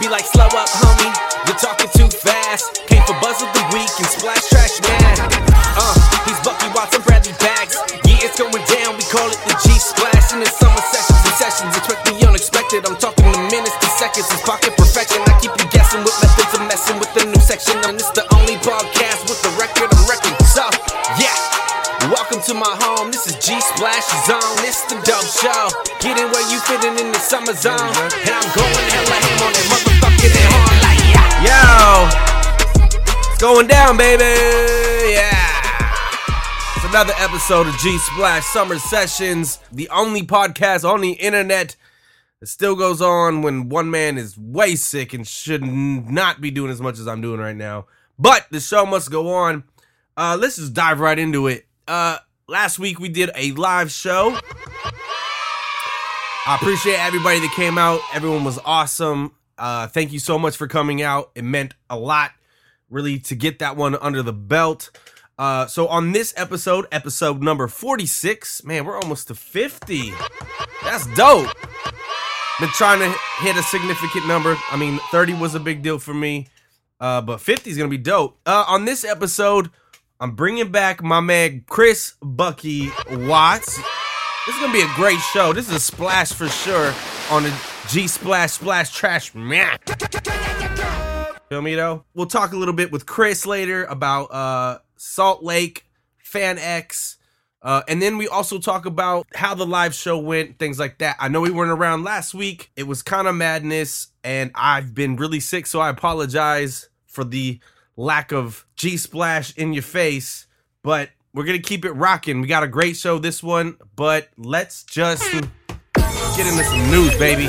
be like, slow up, homie. You're talking too fast. Came for Buzz of the Week and Splash Trash Man. Uh, he's Bucky Watson, Bradley Bags. Yeah, it's going down. We call it the G Splash. In the summer sessions and sessions, expect the unexpected. I'm talking to minutes to seconds. It's pocket perfection. I keep you guessing with methods of messing with the new section. And it's the only podcast with the record I'm wrecking. So, yeah. To my home. This is G Splash Zone. It's the dope show. Getting where you fitting in the summer zone. And I'm going hella ham on that motherfucking horn like yeah. Yo, it's going down, baby. Yeah. It's another episode of G Splash Summer Sessions, the only podcast on the internet that still goes on when one man is way sick and should not be doing as much as I'm doing right now. But the show must go on. Uh, let's just dive right into it. Uh, last week we did a live show. I appreciate everybody that came out. Everyone was awesome. Uh, thank you so much for coming out. It meant a lot, really, to get that one under the belt. Uh, so on this episode, episode number 46, man, we're almost to 50. That's dope. Been trying to hit a significant number. I mean, 30 was a big deal for me, uh, but 50 is gonna be dope. Uh, on this episode, I'm bringing back my man Chris Bucky Watts. This is gonna be a great show. This is a splash for sure on the G Splash Splash Trash Man. Feel me though? We'll talk a little bit with Chris later about uh Salt Lake, Fan X, uh, and then we also talk about how the live show went, things like that. I know we weren't around last week. It was kind of madness, and I've been really sick, so I apologize for the lack of G Splash in your face. But we're gonna keep it rocking. We got a great show this one, but let's just get into some news, baby.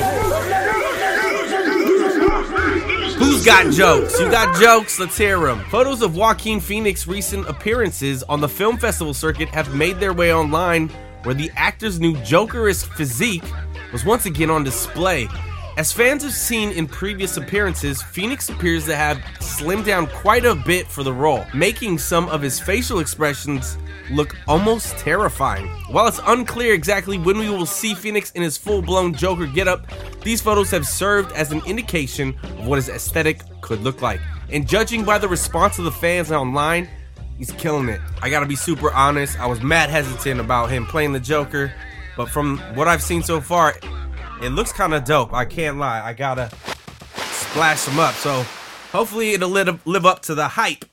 Who's got jokes? You got jokes? Let's hear them. Photos of Joaquin Phoenix's recent appearances on the film festival circuit have made their way online, where the actor's new Joker-esque physique was once again on display. As fans have seen in previous appearances, Phoenix appears to have slimmed down quite a bit for the role, making some of his facial expressions look almost terrifying. While it's unclear exactly when we will see Phoenix in his full blown Joker getup, these photos have served as an indication of what his aesthetic could look like. And judging by the response of the fans online, he's killing it. I gotta be super honest, I was mad hesitant about him playing the Joker, but from what I've seen so far, it looks kind of dope. I can't lie. I gotta splash him up. So hopefully it'll live, live up to the hype.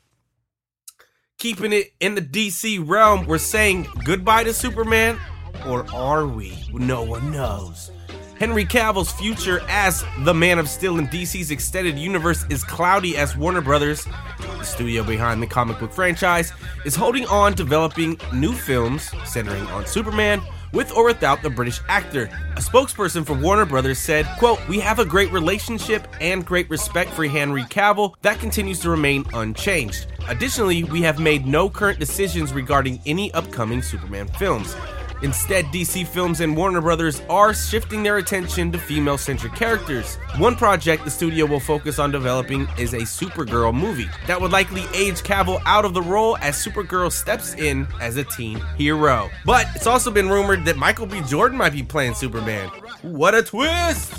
Keeping it in the DC realm, we're saying goodbye to Superman, or are we? No one knows. Henry Cavill's future as the Man of Steel in DC's extended universe is cloudy as Warner Brothers, the studio behind the comic book franchise, is holding on developing new films centering on Superman with or without the British actor. A spokesperson for Warner Brothers said, quote, We have a great relationship and great respect for Henry Cavill that continues to remain unchanged. Additionally, we have made no current decisions regarding any upcoming Superman films. Instead, DC Films and Warner Brothers are shifting their attention to female centric characters. One project the studio will focus on developing is a Supergirl movie that would likely age Cavill out of the role as Supergirl steps in as a teen hero. But it's also been rumored that Michael B. Jordan might be playing Superman. What a twist!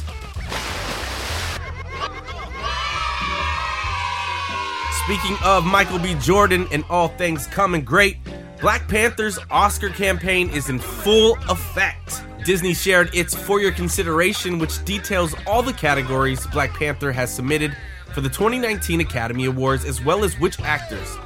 Speaking of Michael B. Jordan and all things coming great, Black Panther's Oscar campaign is in full effect. Disney shared its For Your Consideration, which details all the categories Black Panther has submitted for the 2019 Academy Awards, as well as which actors.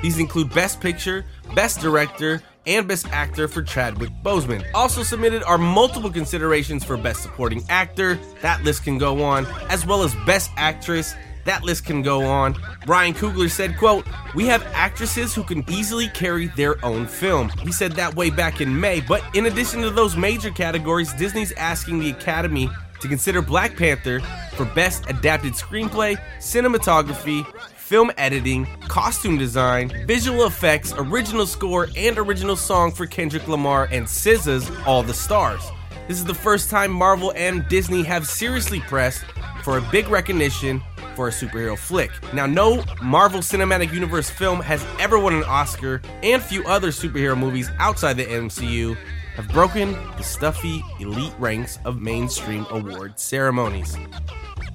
These include Best Picture, Best Director, and Best Actor for Chadwick Boseman. Also submitted are multiple considerations for Best Supporting Actor, that list can go on, as well as Best Actress, that list can go on. Ryan Coogler said, quote, We have actresses who can easily carry their own film. He said that way back in May, but in addition to those major categories, Disney's asking the Academy to consider Black Panther for Best Adapted Screenplay, Cinematography, Film Editing, Costume Design, Visual Effects, Original Score, and Original Song for Kendrick Lamar and SZA's All the Stars. This is the first time Marvel and Disney have seriously pressed for a big recognition for a superhero flick. Now, no Marvel Cinematic Universe film has ever won an Oscar, and few other superhero movies outside the MCU have broken the stuffy elite ranks of mainstream award ceremonies.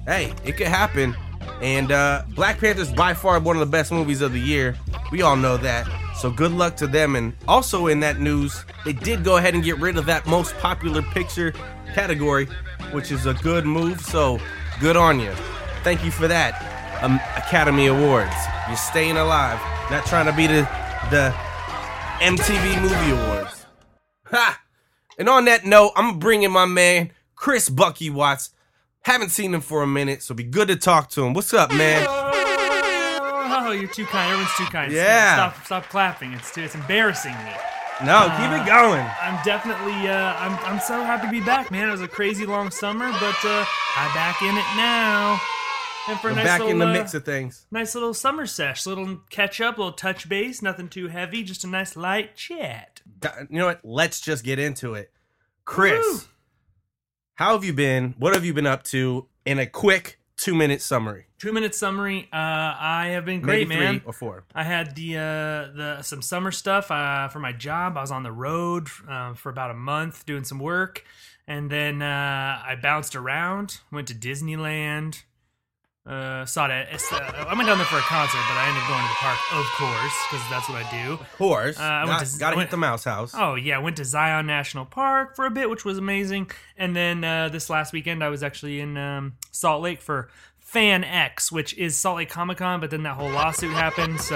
hey, it could happen. And uh, Black Panther's by far one of the best movies of the year. We all know that. So good luck to them. And also in that news, they did go ahead and get rid of that most popular picture category, which is a good move. So good on you. Thank you for that, um, Academy Awards. You're staying alive, not trying to be the the MTV Movie Awards. Ha! And on that note, I'm bringing my man Chris Bucky Watts. Haven't seen him for a minute, so be good to talk to him. What's up, man? Oh, you're too kind. Everyone's too kind. Yeah. Stop, stop clapping. It's too, it's embarrassing me. No, keep it going. I'm definitely, uh, I'm, I'm so happy to be back, man. It was a crazy long summer, but uh, I'm back in it now. And for a We're nice back little, in the uh, mix of things. nice little summer sesh, little catch up, little touch base, nothing too heavy, just a nice light chat. You know what? Let's just get into it. Chris, Woo. how have you been? What have you been up to in a quick two minute summary? Two minute summary. Uh, I have been great, Maybe man. three or four. I had the uh, the some summer stuff uh, for my job. I was on the road uh, for about a month doing some work, and then uh, I bounced around. Went to Disneyland. Uh, saw that. Uh, I went down there for a concert, but I ended up going to the park, of course, because that's what I do. Of course. Uh, I went Got, to- gotta I went- hit the mouse house. Oh yeah, I went to Zion National Park for a bit, which was amazing. And then uh, this last weekend, I was actually in um, Salt Lake for Fan X, which is Salt Lake Comic Con. But then that whole lawsuit happened, so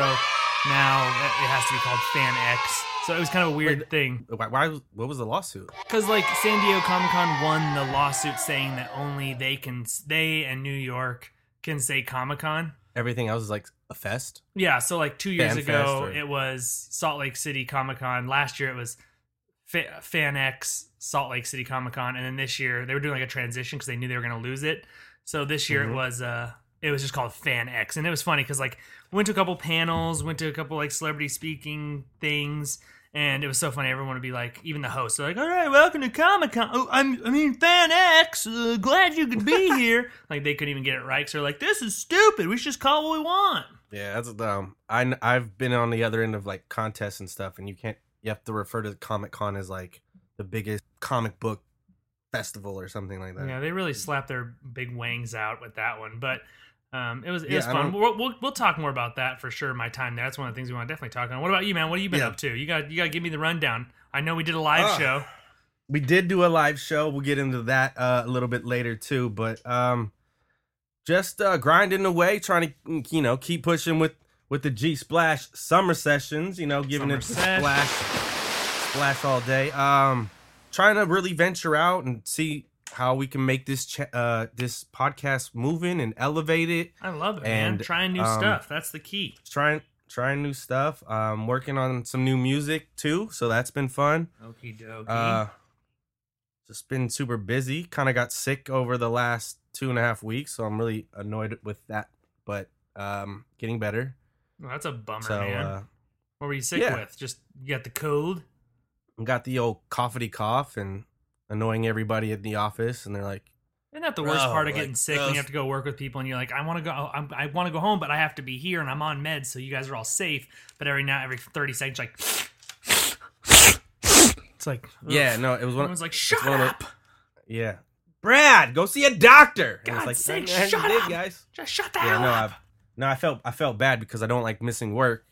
now it it has to be called Fan X. So it was kind of a weird Wait, thing Why, why? What was the lawsuit? because like San Diego Comic Con won the lawsuit saying that only they can, they and New York can say Comic Con. Everything else is like a fest. Yeah, so like two years Fan ago, or- it was Salt Lake City Comic Con. Last year, it was Fa- Fan X Salt Lake City Comic Con, and then this year they were doing like a transition because they knew they were going to lose it. So this year Mhm. it was uh it was just called Fan X, and it was funny because like went to a couple panels, went to a couple like celebrity speaking things. And it was so funny. Everyone would be like, even the hosts, they're like, "All right, welcome to Comic Con. Oh, I'm, I mean, Fan X. Uh, glad you could be here." like they couldn't even get it right. because they're like, "This is stupid. We should just call what we want." Yeah, that's dumb. I I've been on the other end of like contests and stuff, and you can't. You have to refer to Comic Con as like the biggest comic book festival or something like that. Yeah, they really slapped their big wangs out with that one, but um, it was it Yeah, was fun. We'll, we'll we'll talk more about that for sure. My time there, that's one of the things we want to definitely talk on. What about you, man? What have you been Yeah. up to? You got you got to give me the rundown. I know we did a live Ah. show. we did do a live show. We'll get into that uh, a little bit later too, but um, just uh, grinding away, trying to you know keep pushing with with the G Splash summer sessions. You know, giving Summer it sesh. splash, splash all day. Um, trying to really venture out and see how we can make this ch- uh this podcast moving and elevate it. I love it, man. And, Trying new um, stuff. That's the key. Trying trying new stuff. Um, working on some new music too, so that's been fun. Okie dokie. Uh, just been super busy. Kind of got sick over the last two and a half weeks, so I'm really annoyed with that. But um, getting better. Well, that's a bummer, so man. uh, what were you sick yeah. with? Just you got the cold. got the old coughity cough and annoying everybody at the office, and they're like, Isn't that the worst Bro, part of like, getting sick when you have to go work with people and you're like, I want to go, I'm, I want to go home, but I have to be here and I'm on meds, so you guys are all safe. But every now, every 30 seconds, like, it's like, ugh. "Yeah, no, it was one." Everyone's like, shut one of up, yeah, Brad, go see a doctor. And God's it's sake, "I- I shut did, up." guys. just shut the Yeah, hell no, up. I've, no, I felt I felt bad because I don't like missing work,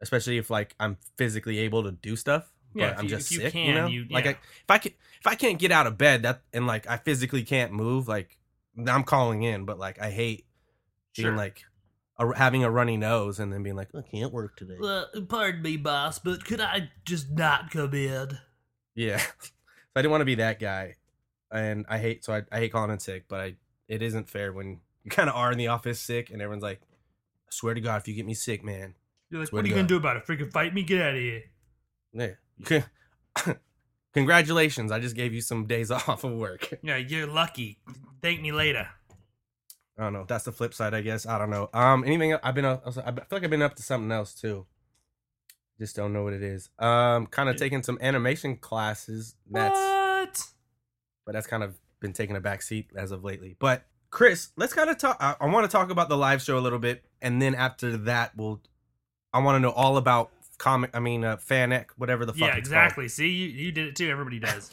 especially if like I'm physically able to do stuff. But Yeah, if I'm you- just if you sick. can, you know, you- like. I, if I can if I can't get out of bed that and like I physically can't move, like I'm calling in. But like I hate being Sure. like a, having a runny nose and then being like I can't work today. Uh, pardon me, boss, but could I just not come in? Yeah, so I didn't want to be that guy, and I hate so I, I hate calling in sick. But I it isn't fair when you kind of are in the office sick and everyone's like, I swear to God, if you get me sick, man, You're like, what are to you gonna do about it? Freaking fight me? Get out of here. Yeah. Congratulations. I just gave you some days off of work. Yeah, you're lucky. Thank me later. I don't know. That's the flip side, I guess. I don't know. Um, anything I've been up, I feel like I've been up to something else too. Just don't know what it is. Um, kind of taking some animation classes. That's what? but that's kind of been taking a back seat as of lately. But Chris, let's kind of talk. I, I want to talk about the live show a little bit, and then after that, we'll. I want to know all about comic. I mean, uh, fanic, whatever the fuck. Yeah, called. exactly. See, you, you did it too. Everybody does.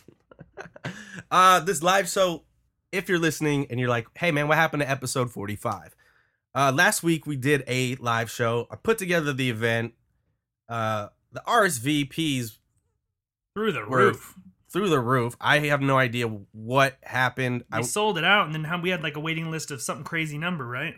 uh this live show if you're listening and you're like, hey man, what happened to episode 45? Uh, last week we did a live show. I put together the event. Uh, the RSVPs Through the were roof. through the roof. I have no idea what happened. I, We it sold it out, and then how- we had like a waiting list of something crazy number, right?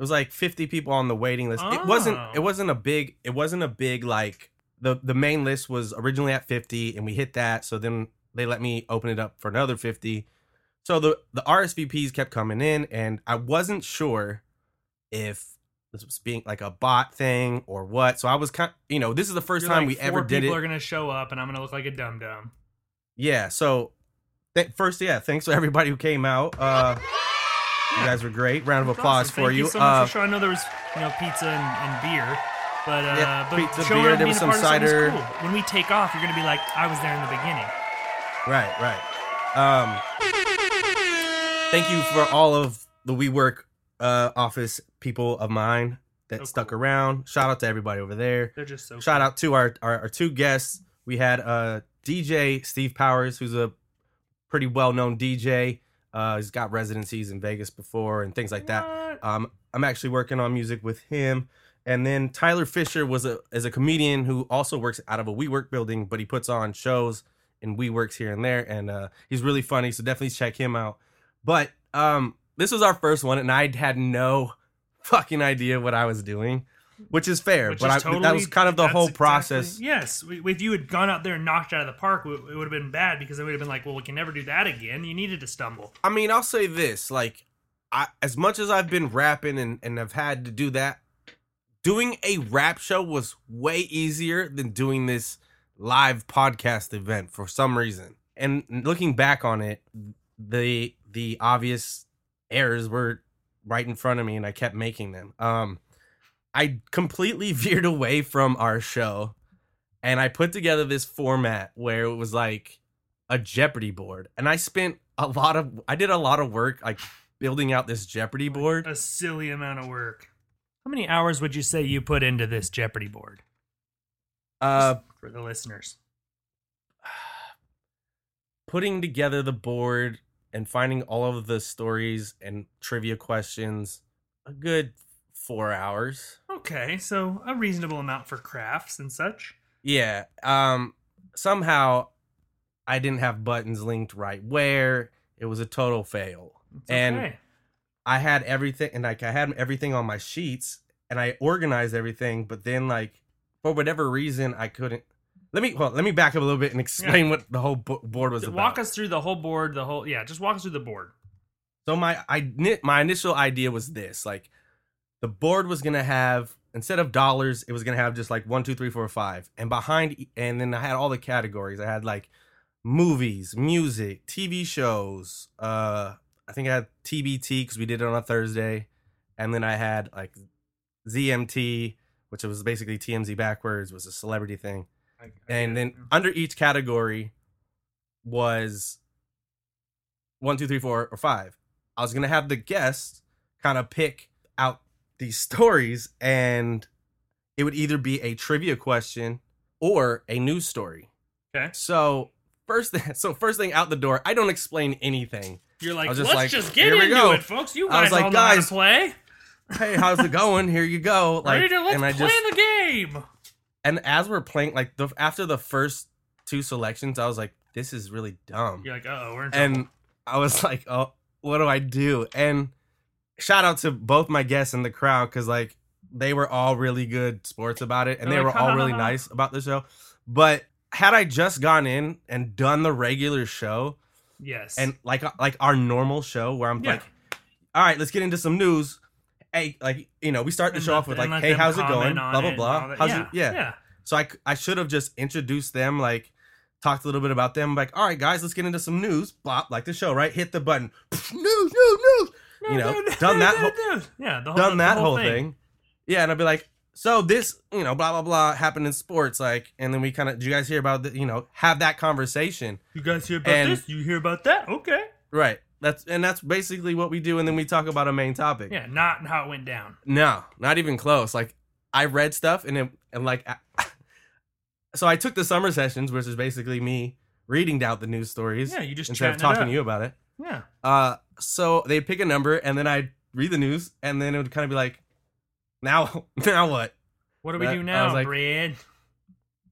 Was like 50 people on the waiting list. It wasn't. Oh. It wasn't a big. It wasn't a big like the the main list was originally at 50, and we hit that. So then they let me open it up for another 50. So the the RSVPs kept coming in, and I wasn't sure if this was being like a bot thing or what. So I was kind. You know, this is the 1st You're time like, we ever did people it. are gonna show up, and I'm gonna look like a dum dum. Yeah. So th- first, yeah, thanks to everybody who came out. Uh, you guys were great. Round of applause for Thank you. so much Uh, for showing. I know there was you know pizza and, and beer, but uh, Yeah, but pizza, beer, there was some cider. Cool. When we take off, you're gonna be like, I was there in the beginning. Right, right. Um, thank you for all of the WeWork uh, office people of mine that So stuck cool. around. Shout out to everybody over there. They're just so. Shout out to our, our, our two guests. We had uh, DJ Steve Powers, who's a pretty well known DJ. Uh, he's got residencies in Vegas before and things like that. Um, I'm actually working on music with him. And then Tyler Fisher was a is a comedian who also works out of a WeWork building, but he puts on shows in WeWorks here and there, and uh, he's really funny. So definitely check him out. But um, this was our first one, and I had no fucking idea what I was doing, which is fair. Which but is I, totally, that was kind of the whole exactly- process. yes, if you had gone out there and knocked out of the park, it, it would have been bad because it would have been like, well, we can never do that again. You needed to stumble. I mean, I'll say this: like, I as much as I've been rapping and and have had to do that, doing a rap show was way easier than doing this live podcast event for some reason. And looking back on it, the the obvious errors were right in front of me, and I kept making them. Um, I completely veered away from our show, and I put together this format where it was like a Jeopardy board, and I spent a lot of I did a lot of work like building out this Jeopardy board. A silly amount of work. How many hours would you say you put into this Jeopardy board Uh, for the listeners? putting together the board and finding all of the stories and trivia questions, a good four hours. Okay, so a reasonable amount for crafts and such. Yeah. Um. Somehow, I didn't have buttons linked right where. It was a total fail. It's And- okay. I had everything, and like I had everything on my sheets, and I organized everything. But then, like for whatever reason, I couldn't. Let me well, let me back up a little bit and explain what the whole bo- board was about. walk us through the whole board. The whole yeah, just walk us through the board. So my I my initial idea was this: like the board was gonna have instead of dollars, it was gonna have just like one, two, three, four, five, and behind, and then I had all the categories. I had like movies, music, TV shows. Uh, I think I had TBT because we did it on a Thursday, and then I had like ZMT, which was basically TMZ backwards, was a celebrity thing and then under each category was one, two, three, four, or five. I was gonna have the guests kind of pick out these stories, and it would either be a trivia question or a news story. Okay. So first thing, so first thing out the door, I don't explain anything. You're like, was let's just like, just get into go. it, folks. You I was guys like, all know how to guys, play. Hey, how's it going? Here you go. Like, Ready to let's and I play just the game. and as we're playing, like the after the first two selections, I was like, this is really dumb. You're like, oh, we're in trouble. and I was like, "Oh, what do I do?" And shout out to both my guests and the crowd because like they were all really good sports about it, and they were all really nice about the show. But had I just gone in and done the regular show yes, and like uh, like our normal show where I'm Yeah. like, "All right, let's get into some news." Hey, like you know, we start the And show off with like, "Hey, how's it going?" Blah blah blah. How's yeah, it? Yeah. yeah. So I, I should have just introduced them, like talked a little bit about them, like, all right, guys, let's get into some news. Bop, like the show, right? Hit the button. news, news, news. You know, done that whole, yeah, the whole, done that whole thing. Yeah, and I'd be like, so this, you know, blah blah blah happened in sports, like, and then we kind of, did you guys hear about the, you know, have that conversation, You guys hear about And- this? You hear about that? Okay. right? That's and that's basically what we do, and then we talk about a main topic. Yeah, not how it went down. No, not even close. Like I read stuff and it, and like I- so I took the summer sessions, which is basically me reading out the news stories Yeah, you just instead of talking to you about it. Yeah. Uh, so they'd pick a number, and then I'd read the news, and then it would kind of be like, now, now what? What do we That- do now, like- Brad?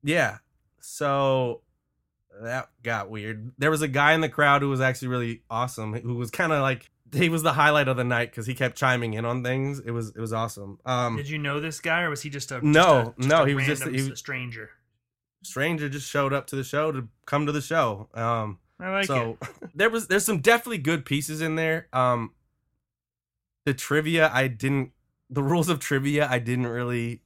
Yeah. So that got weird. There was a guy in the crowd who was actually really awesome, who was kind of like he was the highlight of the night because he kept chiming in on things. It was it was awesome. Um, Did you know this guy, or was he just a No, just a, no, a he was just- a, he was- stranger? stranger just showed up to the show to come to the show. Um, I like it. so there was there's some definitely good pieces in there. Um, the trivia I didn't the rules of trivia I didn't really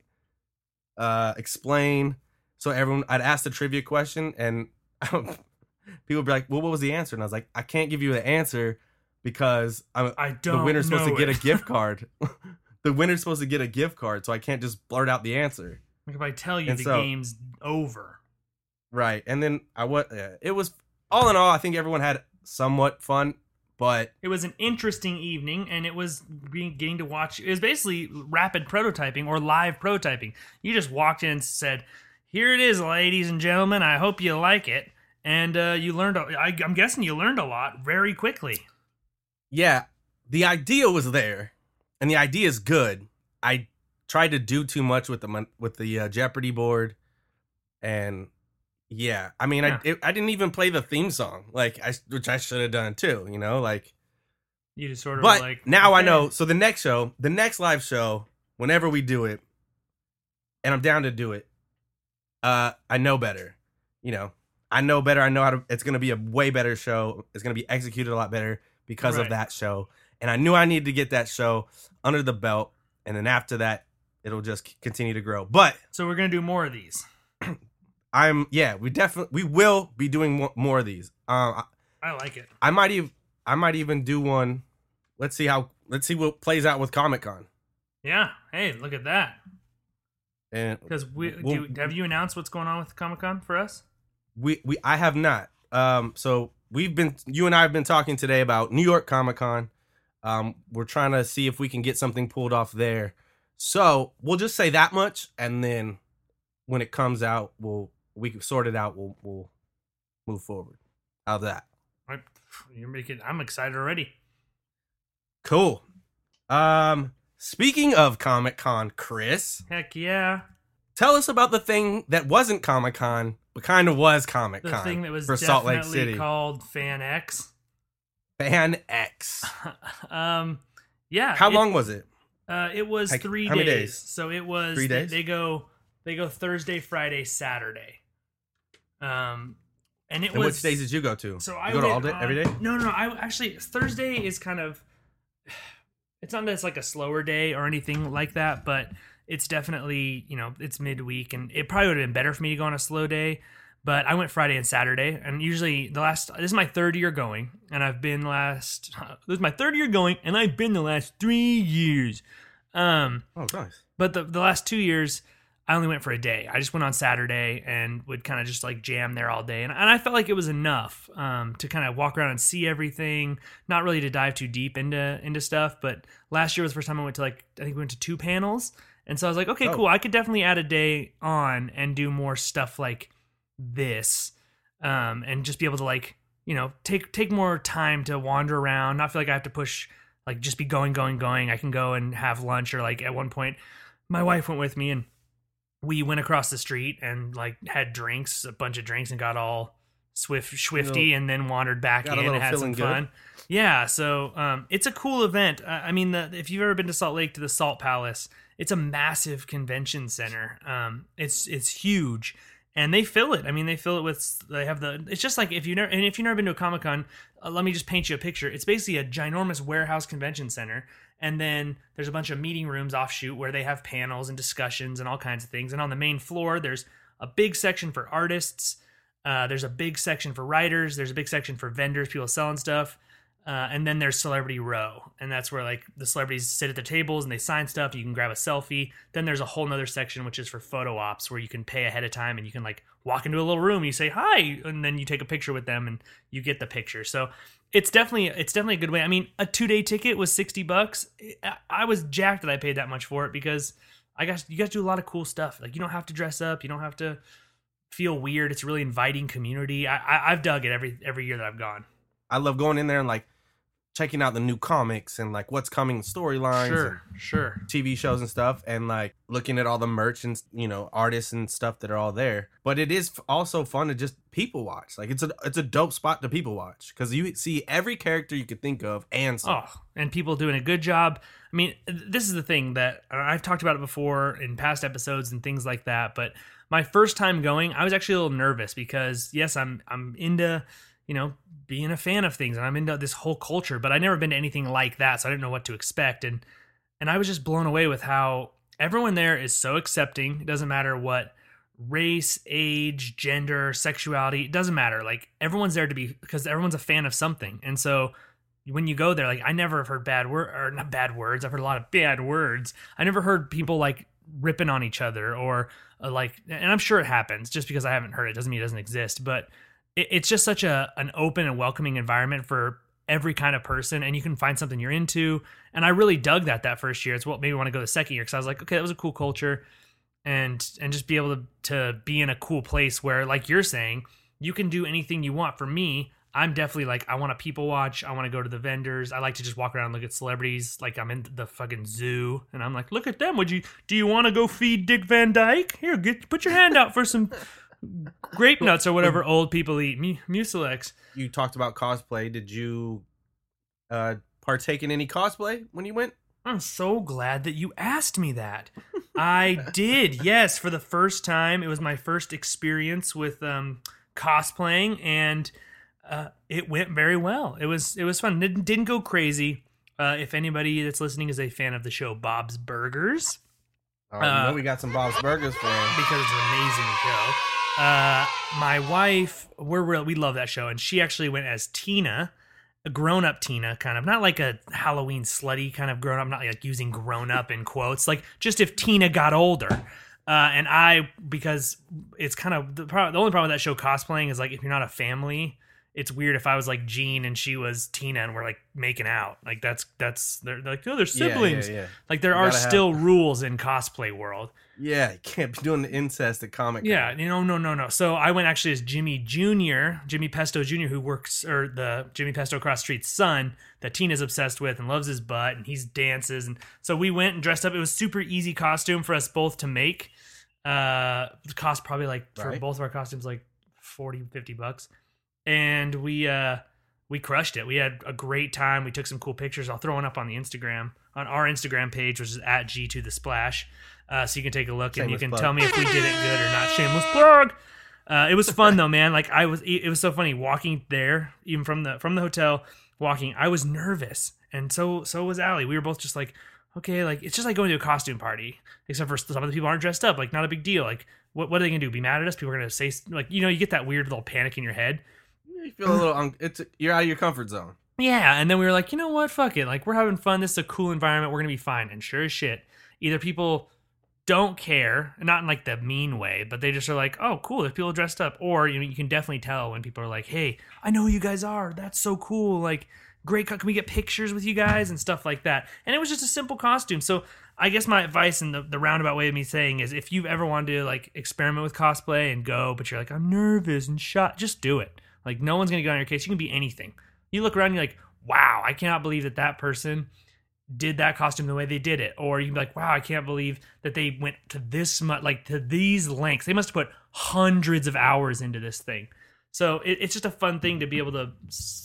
uh explain. So everyone I'd ask the trivia question and people would be like, "Well, what was the answer?" And I was like, "I can't give you the answer because I'm, I don't. the winner's supposed to get a gift card. the winner's supposed to get a gift card, so I can't just blurt out the answer." Like if I tell you And the so- game's over. Right. And then I what it was all in all, I think everyone had somewhat fun, but It was an interesting evening, and it was being, getting to watch. It was basically rapid prototyping or live prototyping. You just walked in and said, "Here it is, ladies and gentlemen. I hope you like it." And uh, you learned. a- I, I'm guessing you learned a lot very quickly. yeah, the idea was there, and the idea is good. I tried to do too much with the with the uh, Jeopardy board, and yeah, I mean, Yeah. I it, I didn't even play the theme song, like I which I should have done too. You know, like You just sort of but like. now I know. So the next show, the next live show, whenever we do it, and I'm down to do it, uh, I know better. You know, I know better. I know how to. It's going to be a way better show. It's going to be executed a lot better because Right. of that show. And I knew I needed to get that show under the belt, and then after that, it'll just continue to grow. But So we're gonna do more of these. I'm yeah, we definitely we will be doing mo- more of these. Uh, I, like it. I might even I might even do one. Let's see how. Let's see what plays out with Comic Con. Yeah. Hey, look at that. And Because we Well- do, have you announced what's going on with Comic Con for us? we we I have not. Um, so we've been you and I have been talking today about New York Comic Con. Um, we're trying to see if we can get something pulled off there. So we'll just say that much, and then when it comes out, we'll we can sort it out. We'll we'll move forward. How's that? You're making. I'm excited already. Cool. Um, speaking of Comic Con, Chris, Heck yeah. tell us about the thing that wasn't Comic Con, but kind of was Comic Con. The thing that was for definitely Salt Lake City. called Fan X. Fan X. um, yeah. How it- long was it? Uh, it was Like, three days. days? So it was Three they- days? They, go they go Thursday, Friday, Saturday. Um, and it And was which days did you go to? So You I go to all day, on- every day? No, no, no. I actually Thursday is kind of. It's not that it's like a slower day or anything like that, but it's definitely you know it's midweek, and it probably would have been better for me to go on a slow day. But I went Friday and Saturday, and usually the last this is my third year going, and I've been last this is my third year going, and I've been the last three years. Um, Oh, nice. but the the last two years, I only went for a day. I just went on Saturday and would kind of just like jam there all day, and, and I felt like it was enough um, to kind of walk around and see everything. Not really to dive too deep into into stuff, but last year was the first time I went to like I think we went to two panels, and so I was like, okay, Oh. cool. I could definitely add a day on and do more stuff like this, um, and just be able to like you know take take more time to wander around. Not feel like I have to push like just be going going going. I can go and have lunch or like at one point my wife went with me and we went across the street and like had drinks, a bunch of drinks, and got all swift swifty, and then wandered back in and had some feeling good. fun. Yeah, so um, it's a cool event. Uh, I mean, the, if you've ever been to Salt Lake to the Salt Palace, it's a massive convention center. Um, it's it's huge, and they fill it. I mean, they fill it with they have the. It's just like if you never and if you've never been to a Comic Con, uh, let me just paint you a picture. It's basically a ginormous warehouse convention center, and then there's a bunch of meeting rooms offshoot where they have panels and discussions and all kinds of things. And on the main floor, there's a big section for artists. Uh, there's a big section for writers. There's a big section for vendors, people selling stuff. Uh, and then there's celebrity row, and that's where like the celebrities sit at the tables and they sign stuff. You can grab a selfie. Then there's a whole nother section which is for photo ops, where you can pay ahead of time and you can like walk into a little room. You say hi, and then you take a picture with them, and you get the picture. So it's definitely it's definitely a good way. I mean, a two day ticket was sixty bucks. I- was jacked that I paid that much for it because I guess you guys do a lot of cool stuff. Like you don't have to dress up, you don't have to feel weird. It's a really inviting community. I, I I've dug it every every year that I've gone. I love going in there and like checking out the new comics and like what's coming storylines Sure, sure. TV shows and stuff, and like looking at all the merch and you know artists and stuff that are all there. But it is also fun to just people watch. Like it's a it's a dope spot to people watch because you see every character you could think of and. Oh, and people doing a good job. I mean, this is the thing that uh, I've talked about it before in past episodes and things like that. But my first time going, I was actually a little nervous because yes, I'm I'm into you know being a fan of things and I'm into this whole culture, but I never been to anything like that, so I didn't know what to expect. And and I was just blown away with how everyone there is so accepting. It doesn't matter what race, age, gender, sexuality, it doesn't matter. Like everyone's there to be because everyone's a fan of something. And so when you go there, like I never have heard bad word or not bad words. I've heard a lot of bad words. I never heard people like ripping on each other or uh, like, and I'm sure it happens. Just because I haven't heard it doesn't mean it doesn't exist. But it, it's just such a an open and welcoming environment for every kind of person, and you can find something you're into. And I really dug that that first year. It's what made me want to go the second year because I was like, okay, that was a cool culture, and and just be able to to be in a cool place where, like you're saying, you can do anything you want. For me, I'm definitely like I want to people watch. I want to go to the vendors. I like to just walk around and look at celebrities. Like I'm in the fucking zoo, and I'm like, look at them. Would you do you want to go feed Dick Van Dyke? Here, get put your hand out for some grape nuts or whatever old people eat. Mu- Mucilex. You talked about cosplay. Did you uh partake in any cosplay when you went? I'm so glad that you asked me that. I did, yes, for the first time. It was my first experience with um, cosplaying, and uh, it went very well. It was it was fun. It didn't go crazy. Uh, if anybody that's listening is a fan of the show Bob's Burgers, Oh, you Uh, know we got some Bob's Burgers fans. because it's an amazing show. Uh, my wife, we're real, we love that show, and she actually went as Tina, a grown up Tina, kind of. Not like a Halloween slutty kind of grown up, not like using grown up in quotes, like just if Tina got older. Uh, and I, because it's kind of the, pro- the only problem with that show cosplaying is like if you're not a family, it's weird if I was like Jean and she was Tina and we're like making out. Like that's that's they're, they're like oh they're Yeah, yeah, siblings. Yeah, Like there You are gotta have- still rules in cosplay world. yeah. You can't be doing the incest at Comic. Yeah, you know, no, no, no. So I went actually as Jimmy Jr., Jimmy Pesto Jr., who works, or the Jimmy Pesto Cross Street's son that Tina's obsessed with and loves his butt, and he's dances. And so we went and dressed up. It was super easy costume for us both to make. Uh, cost probably like for Right. both of our costumes like 40, 50 bucks. And we, uh, we crushed it. We had a great time. We took some cool pictures. I'll throw one up on the Instagram, on our Instagram page, which is at G to the Splash. Uh, so you can take a look and you can plug. tell me if we did it good or not. Shameless plug. Uh, it was fun though, man. Like I was, it was so funny walking there, even from the from the hotel, walking. I was nervous, and so so was Allie. We were both just like, okay, like it's just like going to a costume party, except for some of the people aren't dressed up. Like not a big deal. Like what what are they gonna do? Be mad at us? People are gonna say like you know you get that weird little panic in your head. You feel a little. Un- it's you're out of your comfort zone. Yeah, and then we were like, you know what? Fuck it. Like we're having fun. This is a cool environment. We're gonna be fine. And sure as shit, either people don't care, not in like the mean way, but they just are like, oh, cool. There's people dressed up. Or you know, you can definitely tell when people are like, hey, I know who you guys are. That's so cool. Like, great. Can we get pictures with you guys and stuff like that? And it was just a simple costume. So I guess my advice and the, the roundabout way of me saying is, if you've ever wanted to like experiment with cosplay and go, but you're like, I'm nervous and shot, just do it. Like, no one's gonna get on your case. You can be anything. You look around, and you're like, wow, I cannot believe that that person did that costume the way they did it. Or you can be like, wow, I can't believe that they went to this much, like to these lengths. They must have put hundreds of hours into this thing. So it, it's just a fun thing to be able to.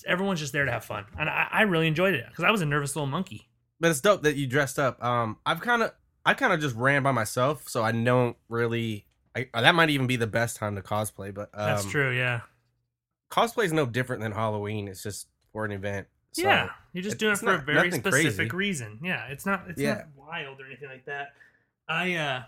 Everyone's just there to have fun, and I, I really enjoyed it because I was a nervous little monkey. But it's dope that you dressed up. Um, I've kind of, I kind of just ran by myself, so I don't really. I, that might even be the best time to cosplay, but um, That's true. Yeah. Cosplay is no different than Halloween. It's just for an event. So, yeah, you're just doing it for a very specific crazy. reason. Yeah, it's not it's Yeah. not wild or anything like that. I uh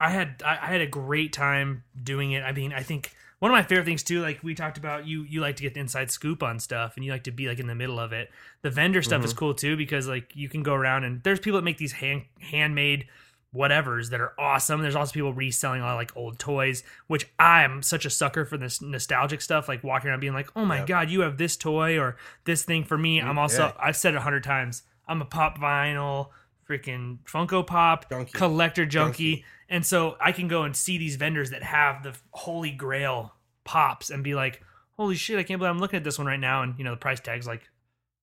I had I, I had a great time doing it. I mean, I think one of my favorite things too, like we talked about, you you like to get the inside scoop on stuff, and you like to be like in the middle of it. The vendor stuff Mm-hmm. is cool too because like you can go around and there's people that make these hand handmade whatevers that are awesome. There's also people reselling a lot of like old toys, which I'm such a sucker for this nostalgic stuff, like walking around being like, oh my Yep. god, you have this toy or this thing for me. I'm also yeah. I've said it a hundred times. I'm a pop vinyl, freaking Funko Pop Junkie. collector junkie. Junkie. And so I can go and see these vendors that have the holy grail pops and be like, holy shit, I can't believe I'm looking at this one right now. And you know, the price tag's like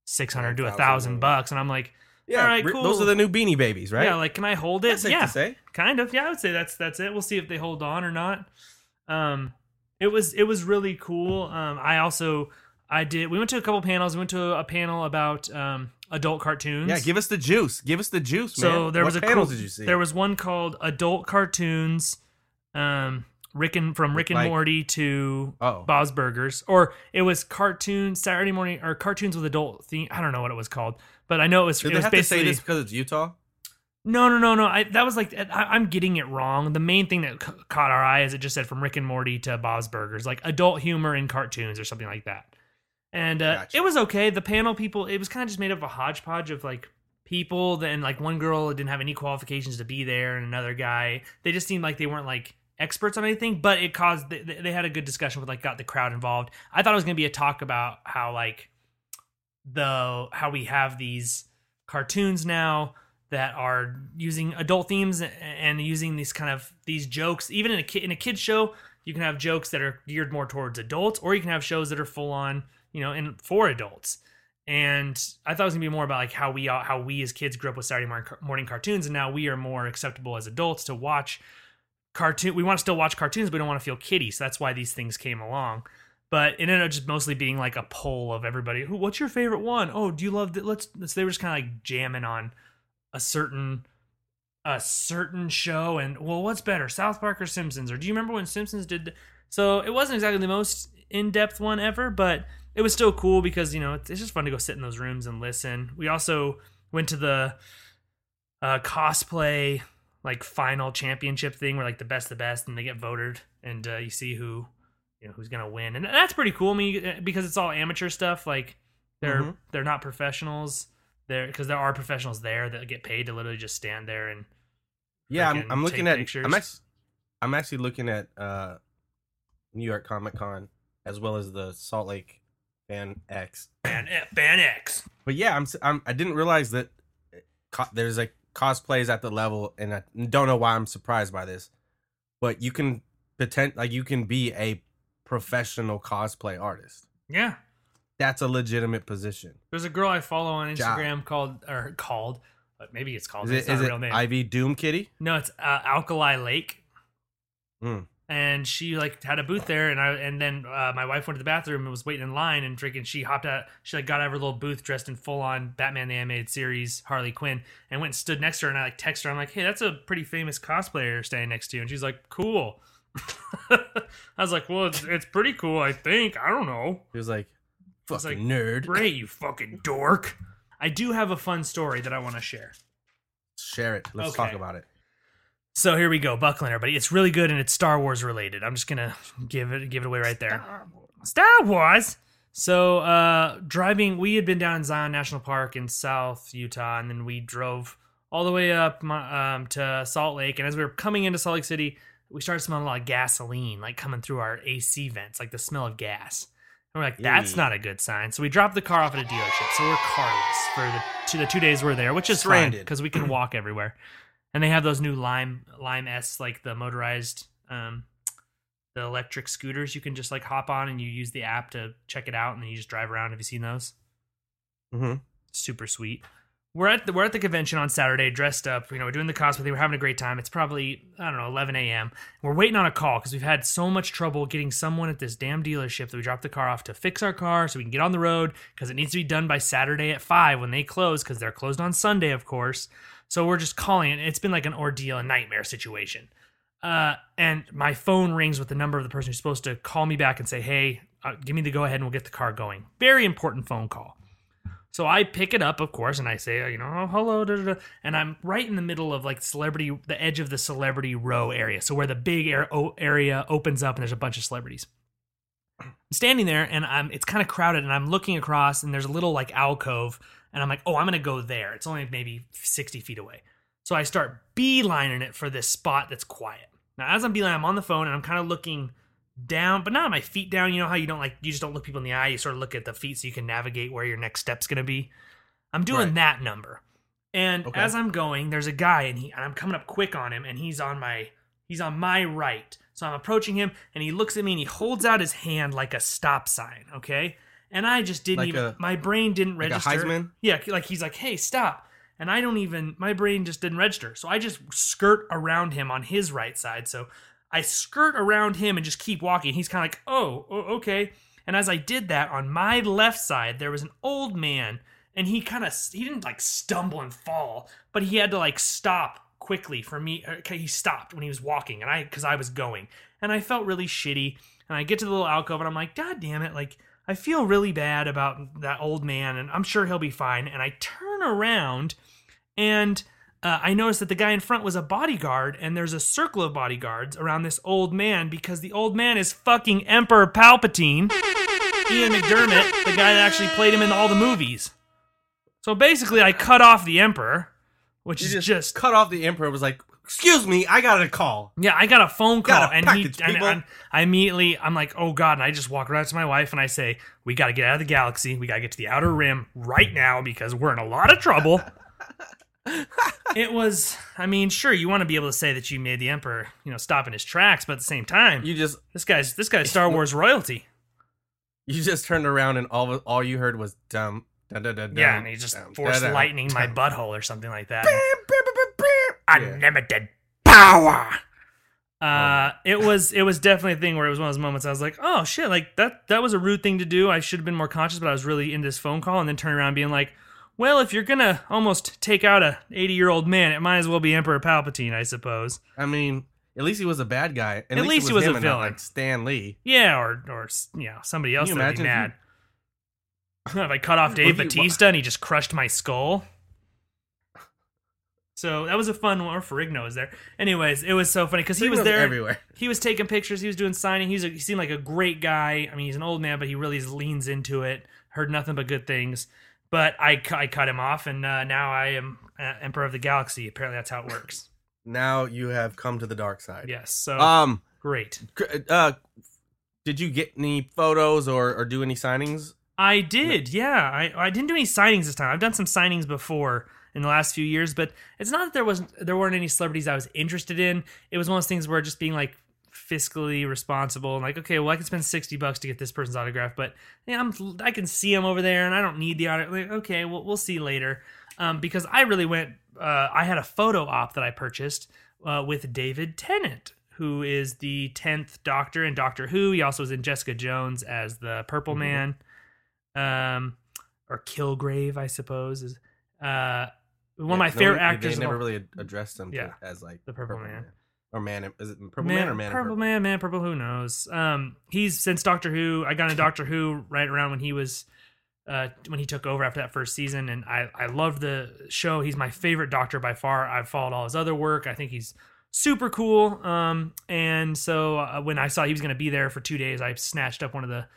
six hundred to a thousand bucks, and I'm like, Yeah, All right, cool. those are the new Beanie Babies, right? yeah, like can I hold it? Yeah, kind of. Yeah, I would say that's that's it. We'll see if they hold on or not. Um, it was it was really cool. Um, I also I did. We went to a couple panels. We went to a panel about um adult cartoons. Yeah, give us the juice. Give us the juice, man. So there what was a panels cool- did you see? There was one called Adult Cartoons, um, Rick and from Rick and Like- Morty to Oh. Bob's Burgers, or it was cartoons Saturday morning or cartoons with adult theme. I don't know what it was called, but I know it was. Did it they was have to say this because it's Utah? no, no, no, no. I, that was like I, I'm getting it wrong. The main thing that c- caught our eye is it just said from Rick and Morty to Bob's Burgers, like adult humor in cartoons or something like that. And uh, Gotcha. it was okay. The panel people, it was kind of just made up of a hodgepodge of like people. Then like one girl didn't have any qualifications to be there, and another guy. They just seemed like they weren't like experts on anything, but it caused they, they had a good discussion with like got the crowd involved. I thought it was going to be a talk about how like the how we have these cartoons now that are using adult themes and using these kind of these jokes even in a kid in a kid show you can have jokes that are geared more towards adults or you can have shows that are full on you know and for adults and i thought it was going to be more about like how we how we as kids grew up with saturday morning, morning cartoons and now we are more acceptable as adults to watch cartoon we want to still watch cartoons but we don't want to feel kiddie so that's why these things came along. But it ended up just mostly being like a poll of everybody who what's your favorite one? Oh do you love that let's, let's they were just kind of like jamming on a certain a certain show and well what's better south park or simpsons? Or do you remember when simpsons did th- so it wasn't exactly the most in-depth one ever but it was still cool because you know it's, it's just fun to go sit in those rooms and listen. We also went to the uh, cosplay like final championship thing where like the best of the best and they get voted and uh, you see who you know who's gonna win and that's pretty cool I mean because it's all amateur stuff like they're Mhm. they're not professionals there because there are professionals there that get paid to literally just stand there and Yeah, I'm, I'm looking at. pictures. I'm actually, I'm actually looking at uh, New York Comic Con as well as the Salt Lake Fan X. ban, ban X. But yeah, I'm, s- I'm I didn't realize that there's like cosplays at the level, and I don't know why I'm surprised by this. But you can pretend like you can be a professional cosplay artist. Yeah, That's a legitimate position. there's a girl I follow on Job. Instagram called or called, but maybe it's called. Is it's it not is it real name. Ivy Doom Kitty? No, it's uh, Alkali Lake. Mm. And she like had a booth there, and I and then uh, my wife went to the bathroom and was waiting in line, and drinking she hopped out. She like got out of her little booth dressed in full on Batman the animated series Harley Quinn, and went and stood next to her, and I like texted her. I'm like, hey, that's a pretty famous cosplayer standing next to you, and she's like, cool. I was like, well, it's, it's pretty cool, I think. I don't know. He was like, fucking like, nerd. Great, you fucking dork. I do have a fun story that I want to share. Share it. Let's Okay. talk about it. So here we go, buckle in, everybody. It's really good and it's Star Wars related. I'm just gonna give it give it away right there. Star Wars. So uh driving, we had been down in Zion National Park in South Utah, and then we drove all the way up my, um, to Salt Lake. And as we were coming into Salt Lake City, we started smelling a lot of gasoline, like coming through our AC vents, like the smell of gas. And we're like, that's not a good sign. So we dropped the car off at a dealership. So we're carless for the two, the two days we're there, which is Stranded. because we can walk everywhere. And they have those new Lime Lime S, like the motorized, um, the electric scooters. You can just like hop on and you use the app to check it out, and then you just drive around. Have you seen those? hmm super sweet. We're at the we're at the convention on Saturday, dressed up. You know, we're doing the cosplay. We're having a great time. It's probably I don't know 11 a.m. We're waiting on a call because we've had so much trouble getting someone at this damn dealership that we dropped the car off to fix our car so we can get on the road because it needs to be done by Saturday at five when they close because they're closed on Sunday, of course. So we're just calling it. It's been like an ordeal, a nightmare situation. Uh, and my phone rings with the number of the person who's supposed to call me back and say, "Hey, uh, give me the go ahead and we'll get the car going." Very important phone call. So I pick it up, of course, and I say, you know, oh, hello, da, da, da. and I'm right in the middle of like celebrity, the edge of the celebrity row area. So where the big air, o- area opens up and there's a bunch of celebrities. I'm standing there and I'm, it's kind of crowded and I'm looking across and there's a little like alcove and I'm like, oh, I'm to go there. It's only maybe 60 feet away. So I start beelining it for this spot that's quiet. Now, as I'm beelining, I'm on the phone and I'm kind of looking down, but not on my feet down. You know how you don't like you just don't look people in the eye. You sort of look at the feet so you can navigate where your next step's gonna be. I'm doing Right. that number, and Okay. as I'm going, there's a guy and he and I'm coming up quick on him, and he's on my he's on my right. So I'm approaching him, and he looks at me and he holds out his hand like a stop sign. Okay, and I just didn't Like even. a- my brain didn't like a register. Heisman? Yeah, like he's like, "Hey, stop!" And I don't even. My brain just didn't register, so I just skirt around him on his right side. So I skirt around him and just keep walking. He's kind of like, "Oh, okay." And as I did that, on my left side, there was an old man, and he kind of he didn't like stumble and fall, but he had to like stop quickly for me. Uh, okay, he stopped when he was walking, and I because I was going, and I felt really shitty. And I get to the little alcove, and I'm like, God damn it! Like I feel really bad about that old man, and I'm sure he'll be fine. And I turn around, and uh, I noticed that the guy in front was a bodyguard, and there's a circle of bodyguards around this old man because the old man is fucking Emperor Palpatine, Ian McDiarmid, the guy that actually played him in all the movies. So basically, I cut off the Emperor, which You is just, just cut off the emperor. Was like, excuse me, I got a call. yeah, I got a phone call, Got a and he and, and I immediately I'm like, oh god, and I just walk right to my wife and I say, we got to get out of the galaxy, we got to get to the outer rim right now because we're in a lot of trouble. it was, I mean, sure, you want to be able to say that you made the Emperor, you know, stop in his tracks, but at the same time, You just this guy's this guy's Star Wars royalty. you just turned around and all all you heard was dumb. Dun, dun, dun, Yeah, and he just dun, forced dun, dun, lightning my dun. butthole or something like that. Yeah. Unlimited power. Oh Uh, it was it was definitely a thing where it was one of those moments I was like, oh shit, like that that was a rude thing to do. I should have been more conscious, but I was really into this phone call and then turn around being like, well, if you're gonna almost take out a 80 year old man, it might as well be Emperor Palpatine, I suppose. I mean, at least he was a bad guy. At, least he was him a and not, villain. like Stan Lee. Yeah, or or you know somebody else you that'd be imagine mad. if I cut off Dave Well, if you- Batista and he just crushed my skull. So that was a fun one. Or Ferrigno was there. Anyways, it was so funny because he was there everywhere. He was taking pictures. He was doing signing. He's a, he seemed like a great guy. I mean, he's an old man, but he really leans into it. Heard nothing but good things. But I, I cut him off, and uh, now I am uh, Emperor of the Galaxy. Apparently, that's how it works. Now you have come to the dark side. yes. So Um. great. Uh. Did you get any photos or or do any signings? I did, yeah. I I didn't do any signings this time. I've done some signings before in the last few years, but it's not that there wasn't there weren't any celebrities I was interested in. It was one of those things where just being like fiscally responsible and like, okay, well, I can spend sixty bucks to get this person's autograph, but yeah, I'm I can see him over there, and I don't need the autograph. Like, okay, well, we'll see later. Um, because I really went. Uh, I had a photo op that I purchased uh, with David Tennant, who is the tenth Doctor in Doctor Who. He also was in Jessica Jones as the Purple Man um, or Kilgrave, I suppose is uh, one of my favorite actors. They of never all- really addressed him to- Yeah. as like The Purple Man. or man. Is it Purple Man, or Man? in Purple Man, Man Purple. Who knows? Um, he's since Doctor Who. I got into Doctor Who right around when he was. Uh, when he took over after that first season, and I I loved the show. He's my favorite Doctor by far. I've followed all his other work. I think he's super cool. Um, and so uh, when I saw he was going to be there for two days, I snatched up one of the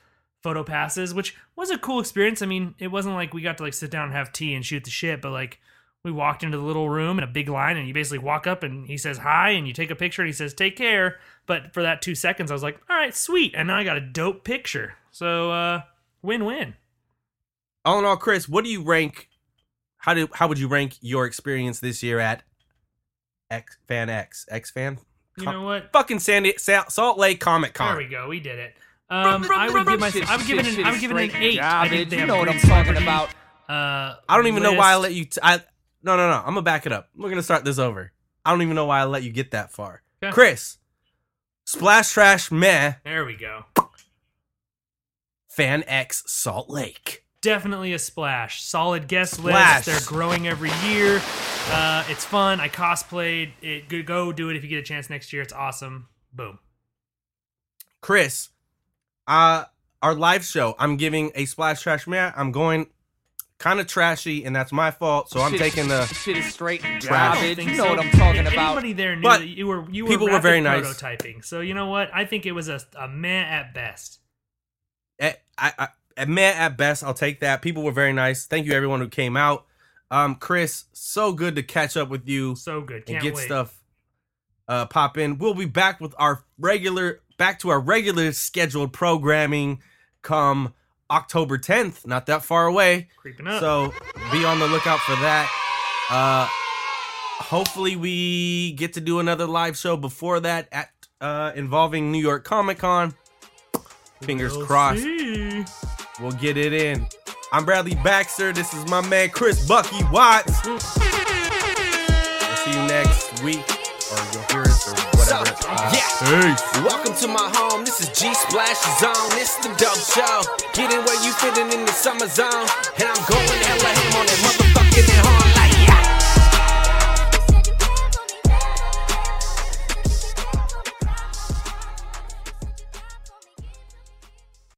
photo passes, which was a cool experience. I mean, it wasn't like we got to like sit down and have tea and shoot the shit, but like we walked into the little room in a big line and you basically walk up and he says hi and you take a picture and he says take care. But for that two seconds, I was like, all right, sweet. And now I got a dope picture. So, uh, win win. All in all, Chris, what do you rank? How do how would you rank your experience this year at X Fan X X Fan? You know what? Fucking Sandy Sa- Salt Lake Comic con There we go. We did it. Um, I would give my, I would give it an, I would give it an eight. I think you know what I'm talking about. Uh, I don't even know why I let you. T- I no no no. I'm gonna back it up. We're gonna start this over. I don't even know why I let you get that far. Okay. Chris, Splash Trash Meh There we go. Fan X Salt Lake. definitely a splash. Solid guest Splash. list. They're growing every year. Uh, it's fun. I cosplayed. It go- go do it if you get a chance next year. It's awesome. Boom. Chris, uh, our live show. I'm giving a Splash Trash Meh. I'm going kind of trashy, and that's my fault. So I'm Shit- taking the. shit is straight I don't garbage. You know so. what I'm talking If about. Anybody there knew But you were you were people were very nice. prototyping. So you know what? I think it was a, a meh at best. at, I, I, at Meh at best, I'll take that. People were very nice. Thank you everyone who came out. Um, Chris, so good to catch up with you So good. and Can't get wait. stuff uh pop in. We'll be back with our regular back to our regular scheduled programming come October 10th, not that far away. Creeping up. So be on the lookout for that. Uh hopefully we get to do another live show before that at uh involving New York Comic Con. Fingers We'll crossed. see. we'll get it in. I'm Bradley Baxter. This is my man Chris Bucky Watts. We'll see you next week, yeah. Hey. Welcome to my home. This is G Splash Zone. It's the Dub show. Getting where you fitting in the summer zone. And I'm going hella ham on that motherfucking home.